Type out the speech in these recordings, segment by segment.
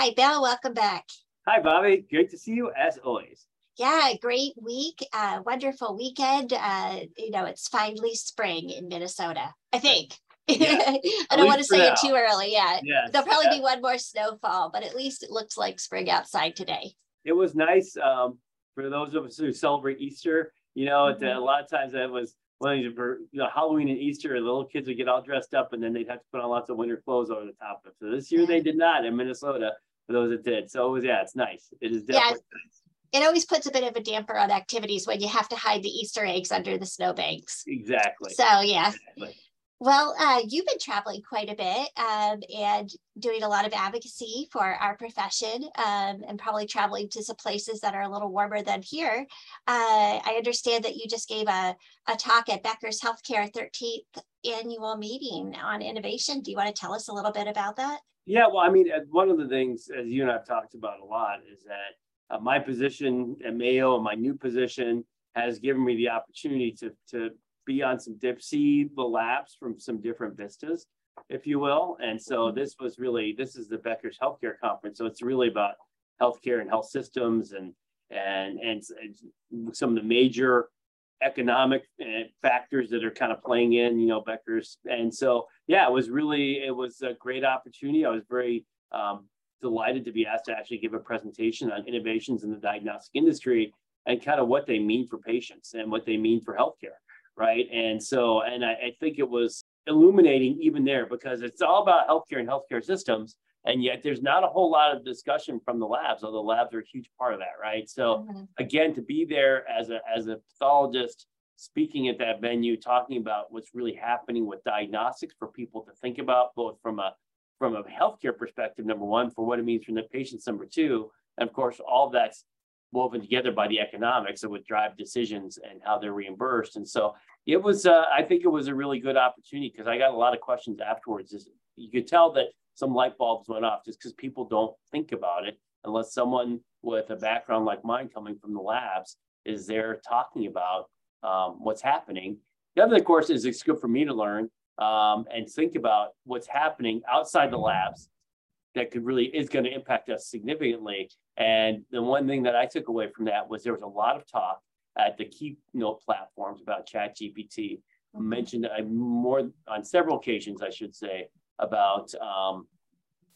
Hi, Bill. Welcome back. Hi, Bobbi. Great to see you as always. Yeah, great week. Uh, wonderful weekend. Uh, you know, it's finally spring in Minnesota, I think. Yeah. I don't want to say now. it too early yet. Yes. There'll probably yeah. be one more snowfall, but at least it looks like spring outside today. It was nice um, for those of us who celebrate Easter. You know, mm-hmm. a lot of times that was one of these for you know, Halloween and Easter, the little kids would get all dressed up and then they'd have to put on lots of winter clothes over the top of it. So this year they did not in Minnesota for those that did. So it was, yeah, it's nice. It is definitely yeah. nice it always puts a bit of a damper on activities when you have to hide the Easter eggs under the snowbanks. Exactly. So yeah. Exactly. Well, uh, you've been traveling quite a bit um, and doing a lot of advocacy for our profession um, and probably traveling to some places that are a little warmer than here. Uh, I understand that you just gave a, a talk at Becker's Healthcare 13th annual meeting on innovation. Do you want to tell us a little bit about that? Yeah, well, I mean, uh, one of the things, as you and I've talked about a lot, is that uh, my position at Mayo and my new position has given me the opportunity to, to be on some dip see the labs from some different vistas, if you will. And so mm-hmm. this was really, this is the Becker's Healthcare Conference. So it's really about healthcare and health systems and, and, and, some of the major economic uh, factors that are kind of playing in, you know, Becker's. And so, yeah, it was really, it was a great opportunity. I was very um, delighted to be asked to actually give a presentation on innovations in the diagnostic industry and kind of what they mean for patients and what they mean for healthcare, right? And so, and I, I think it was illuminating even there because it's all about healthcare and healthcare systems. And yet there's not a whole lot of discussion from the labs, although labs are a huge part of that, right? So mm-hmm. again, to be there as a as a pathologist speaking at that venue, talking about what's really happening with diagnostics for people to think about, both from a from a healthcare perspective, number one, for what it means for the patients, number two, and of course, all of that's woven together by the economics that would drive decisions and how they're reimbursed. And so it was, uh, I think it was a really good opportunity because I got a lot of questions afterwards. Is you could tell that some light bulbs went off just because people don't think about it unless someone with a background like mine coming from the labs is there talking about um, what's happening. The other, of course, is it's good for me to learn um, and think about what's happening outside the labs that could really is going to impact us significantly. And the one thing that I took away from that was there was a lot of talk at the keynote platforms about Chat GPT. Mm-hmm. Mentioned uh, more on several occasions, I should say, about um,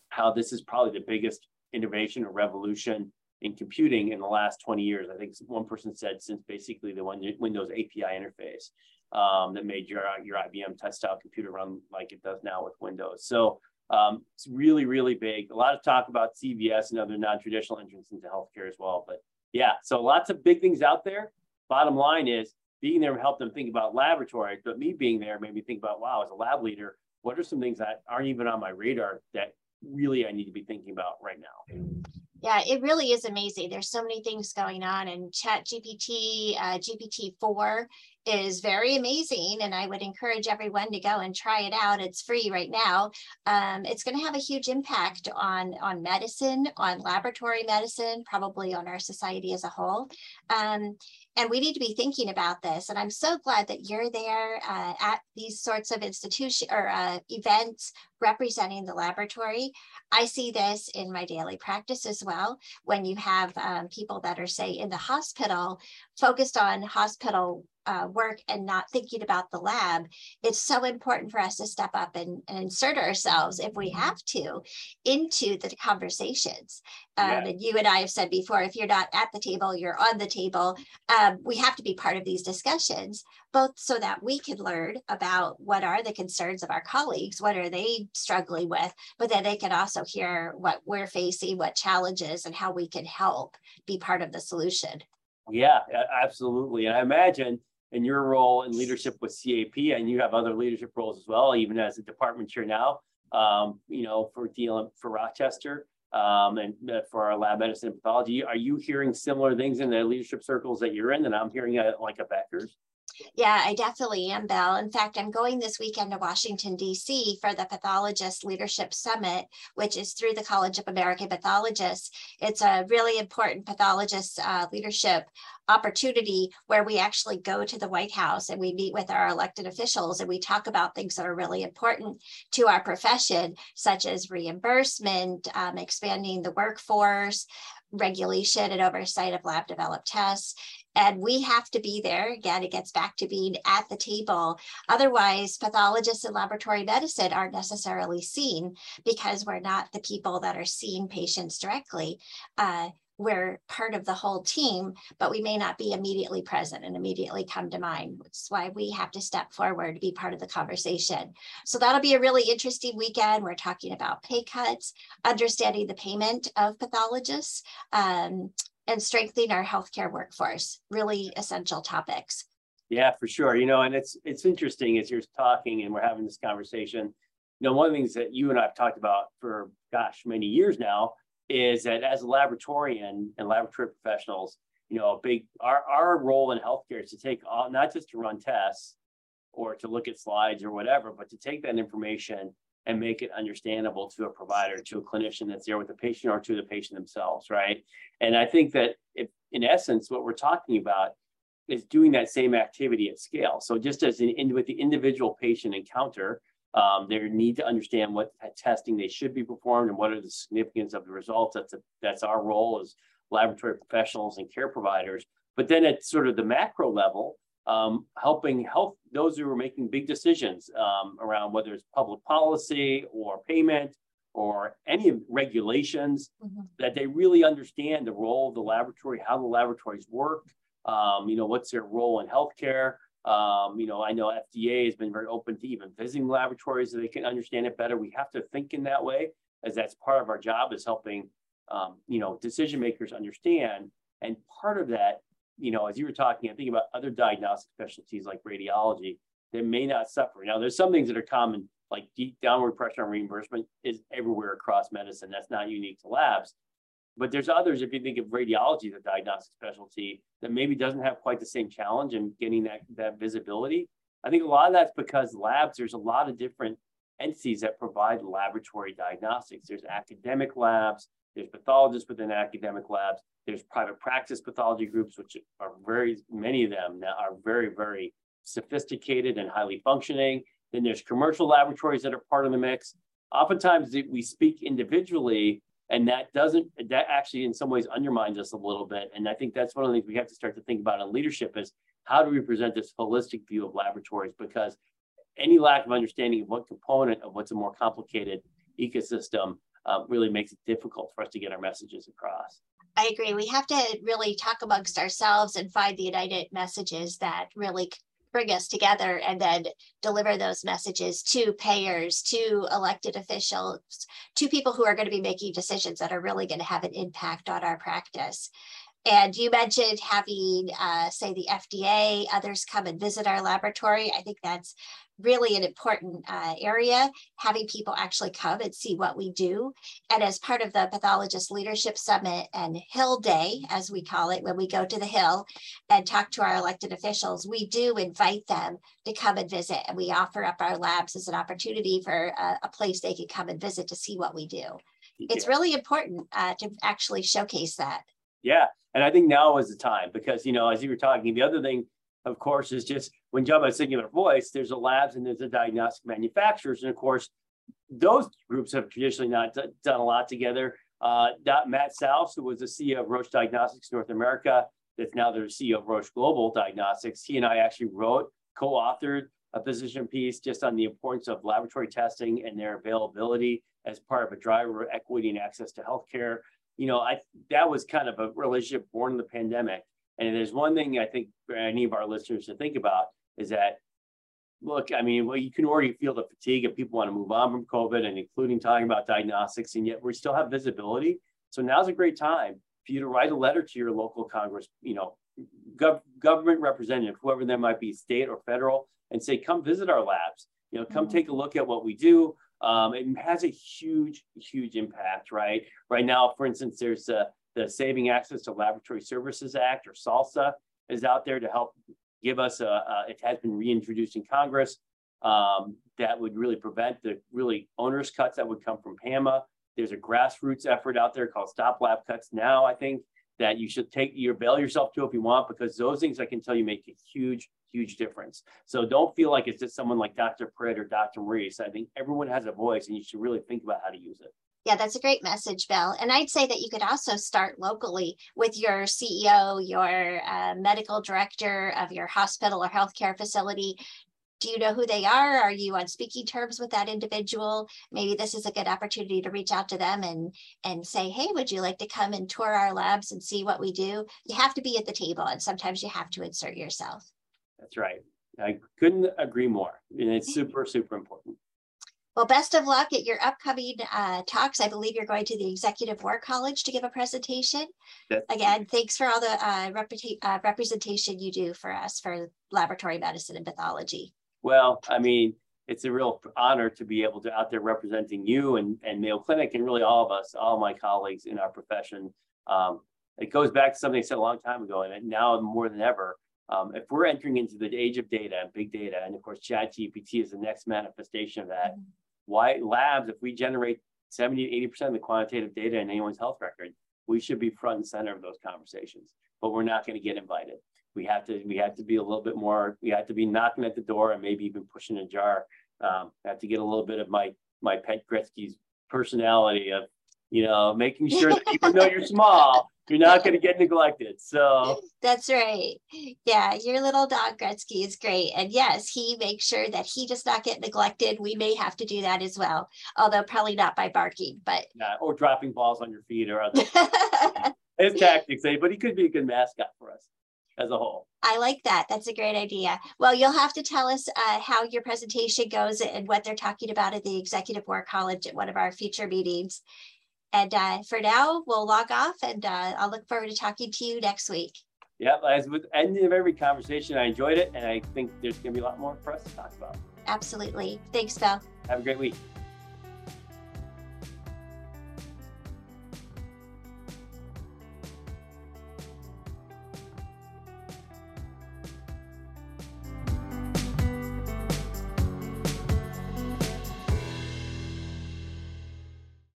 how this is probably the biggest innovation or revolution in computing in the last 20 years. I think one person said since basically the Windows API interface um, that made your your IBM touch style computer run like it does now with Windows. So um, it's really really big. A lot of talk about CVS and other non-traditional entrants into healthcare as well. But yeah, so lots of big things out there. Bottom line is being there helped them think about laboratory, but me being there made me think about wow, as a lab leader, what are some things that aren't even on my radar that really I need to be thinking about right now? Yeah, it really is amazing. There's so many things going on, and Chat GPT, uh, GPT-4 is very amazing and I would encourage everyone to go and try it out. It's free right now. Um, it's going to have a huge impact on, on medicine, on laboratory medicine, probably on our society as a whole. Um, and we need to be thinking about this. And I'm so glad that you're there uh, at these sorts of institution or uh, events representing the laboratory. I see this in my daily practice as well. When you have um, people that are, say, in the hospital, focused on hospital uh, work and not thinking about the lab, it's so important for us to step up and, and insert ourselves, if we mm-hmm. have to, into the conversations. Um, yeah. And you and I have said before if you're not at the table, you're on the table. Um, we have to be part of these discussions, both so that we can learn about what are the concerns of our colleagues, what are they struggling with, but then they can also hear what we're facing, what challenges, and how we can help be part of the solution. Yeah, absolutely. And I imagine in your role in leadership with CAP, and you have other leadership roles as well, even as a department chair now, um, you know, for dealing for Rochester um, and uh, for our lab medicine and pathology. Are you hearing similar things in the leadership circles that you're in that I'm hearing at, like a Becker's? Yeah, I definitely am, Bill. In fact, I'm going this weekend to Washington, D.C. for the Pathologist Leadership Summit, which is through the College of American Pathologists. It's a really important pathologist uh, leadership opportunity where we actually go to the White House and we meet with our elected officials and we talk about things that are really important to our profession, such as reimbursement, um, expanding the workforce, regulation and oversight of lab developed tests. And we have to be there. Again, it gets back to being at the table. Otherwise, pathologists in laboratory medicine aren't necessarily seen because we're not the people that are seeing patients directly. Uh, we're part of the whole team, but we may not be immediately present and immediately come to mind. That's why we have to step forward to be part of the conversation. So that'll be a really interesting weekend. We're talking about pay cuts, understanding the payment of pathologists, um, and strengthening our healthcare workforce. Really essential topics. Yeah, for sure. You know, and it's it's interesting as you're talking and we're having this conversation. You know, one of the things that you and I've talked about for gosh many years now is that as a laboratorian and laboratory professionals, you know, big our, our role in healthcare is to take all not just to run tests or to look at slides or whatever, but to take that information and make it understandable to a provider, to a clinician that's there with the patient or to the patient themselves, right? And I think that if, in essence, what we're talking about is doing that same activity at scale. So just as in, with the individual patient encounter, um, they need to understand what testing they should be performed and what are the significance of the results. That's a, that's our role as laboratory professionals and care providers. But then at sort of the macro level, um, helping health those who are making big decisions um, around whether it's public policy or payment or any regulations mm-hmm. that they really understand the role of the laboratory, how the laboratories work, um, you know, what's their role in healthcare, um, you know, I know FDA has been very open to even visiting laboratories so they can understand it better. We have to think in that way, as that's part of our job is helping, um, you know, decision makers understand. And part of that, you know, as you were talking, I think about other diagnostic specialties like radiology that may not suffer. Now, there's some things that are common, like deep downward pressure on reimbursement is everywhere across medicine. That's not unique to labs. But there's others, if you think of radiology, the diagnostic specialty, that maybe doesn't have quite the same challenge in getting that, that visibility. I think a lot of that's because labs, there's a lot of different entities that provide laboratory diagnostics. There's academic labs, there's pathologists within academic labs, there's private practice pathology groups, which are very, many of them now are very, very sophisticated and highly functioning. Then there's commercial laboratories that are part of the mix. Oftentimes we speak individually and that doesn't that actually in some ways undermines us a little bit and i think that's one of the things we have to start to think about in leadership is how do we present this holistic view of laboratories because any lack of understanding of what component of what's a more complicated ecosystem uh, really makes it difficult for us to get our messages across I agree. We have to really talk amongst ourselves and find the united messages that really bring us together and then deliver those messages to payers, to elected officials, to people who are going to be making decisions that are really going to have an impact on our practice. And you mentioned having, uh, say, the FDA, others come and visit our laboratory. I think that's really an important uh, area, having people actually come and see what we do. And as part of the Pathologist Leadership Summit and Hill Day, as we call it, when we go to the Hill and talk to our elected officials, we do invite them to come and visit. And we offer up our labs as an opportunity for a, a place they can come and visit to see what we do. Yeah. It's really important uh, to actually showcase that. Yeah. And I think now is the time because, you know, as you were talking, the other thing of course, is just when talk about singular voice, there's a labs and there's a diagnostic manufacturers. And of course, those groups have traditionally not done a lot together. Uh, Matt Sause, who was the CEO of Roche Diagnostics North America, that's now the CEO of Roche Global Diagnostics, he and I actually wrote, co-authored a position piece just on the importance of laboratory testing and their availability as part of a driver of equity and access to healthcare. You know, I that was kind of a relationship born in the pandemic and there's one thing I think for any of our listeners to think about is that, look, I mean, well, you can already feel the fatigue and people want to move on from COVID and including talking about diagnostics, and yet we still have visibility. So now's a great time for you to write a letter to your local Congress, you know, gov- government representative, whoever that might be, state or federal, and say, come visit our labs. You know, come mm-hmm. take a look at what we do. Um, it has a huge, huge impact, right? Right now, for instance, there's a the Saving Access to Laboratory Services Act or SALSA is out there to help give us a, a it has been reintroduced in Congress. Um, that would really prevent the really onerous cuts that would come from PAMA. There's a grassroots effort out there called Stop Lab Cuts now, I think, that you should take your bail yourself to if you want, because those things I can tell you make a huge, huge difference. So don't feel like it's just someone like Dr. Pritt or Dr. Morice. I think everyone has a voice and you should really think about how to use it. Yeah, that's a great message, Bill. And I'd say that you could also start locally with your CEO, your uh, medical director of your hospital or healthcare facility. Do you know who they are? Are you on speaking terms with that individual? Maybe this is a good opportunity to reach out to them and and say, "Hey, would you like to come and tour our labs and see what we do?" You have to be at the table, and sometimes you have to insert yourself. That's right. I couldn't agree more. And it's super, super important. Well, best of luck at your upcoming uh, talks. I believe you're going to the Executive War College to give a presentation. That's Again, thanks for all the uh, uh, representation you do for us for laboratory medicine and pathology. Well, I mean, it's a real honor to be able to out there representing you and, and Mayo Clinic and really all of us, all my colleagues in our profession. Um, it goes back to something I said a long time ago, and now more than ever, um, if we're entering into the age of data and big data, and of course, Chat GPT is the next manifestation of that. Mm-hmm. Why labs, if we generate 70 to 80% of the quantitative data in anyone's health record, we should be front and center of those conversations, but we're not going to get invited. We have to, we have to be a little bit more, we have to be knocking at the door and maybe even pushing a jar. Um, I have to get a little bit of my, my pet Gretzky's personality of, you know, making sure that even though you're small, you're not going to get neglected. So that's right. Yeah, your little dog Gretzky is great. And yes, he makes sure that he does not get neglected. We may have to do that as well, although probably not by barking, but yeah, or dropping balls on your feet or other his tactics, eh? but he could be a good mascot for us as a whole. I like that. That's a great idea. Well, you'll have to tell us uh, how your presentation goes and what they're talking about at the Executive War College at one of our future meetings. And uh, for now, we'll log off and uh, I'll look forward to talking to you next week. Yeah, as with end of every conversation, I enjoyed it. And I think there's going to be a lot more for us to talk about. Absolutely. Thanks, Phil. Have a great week.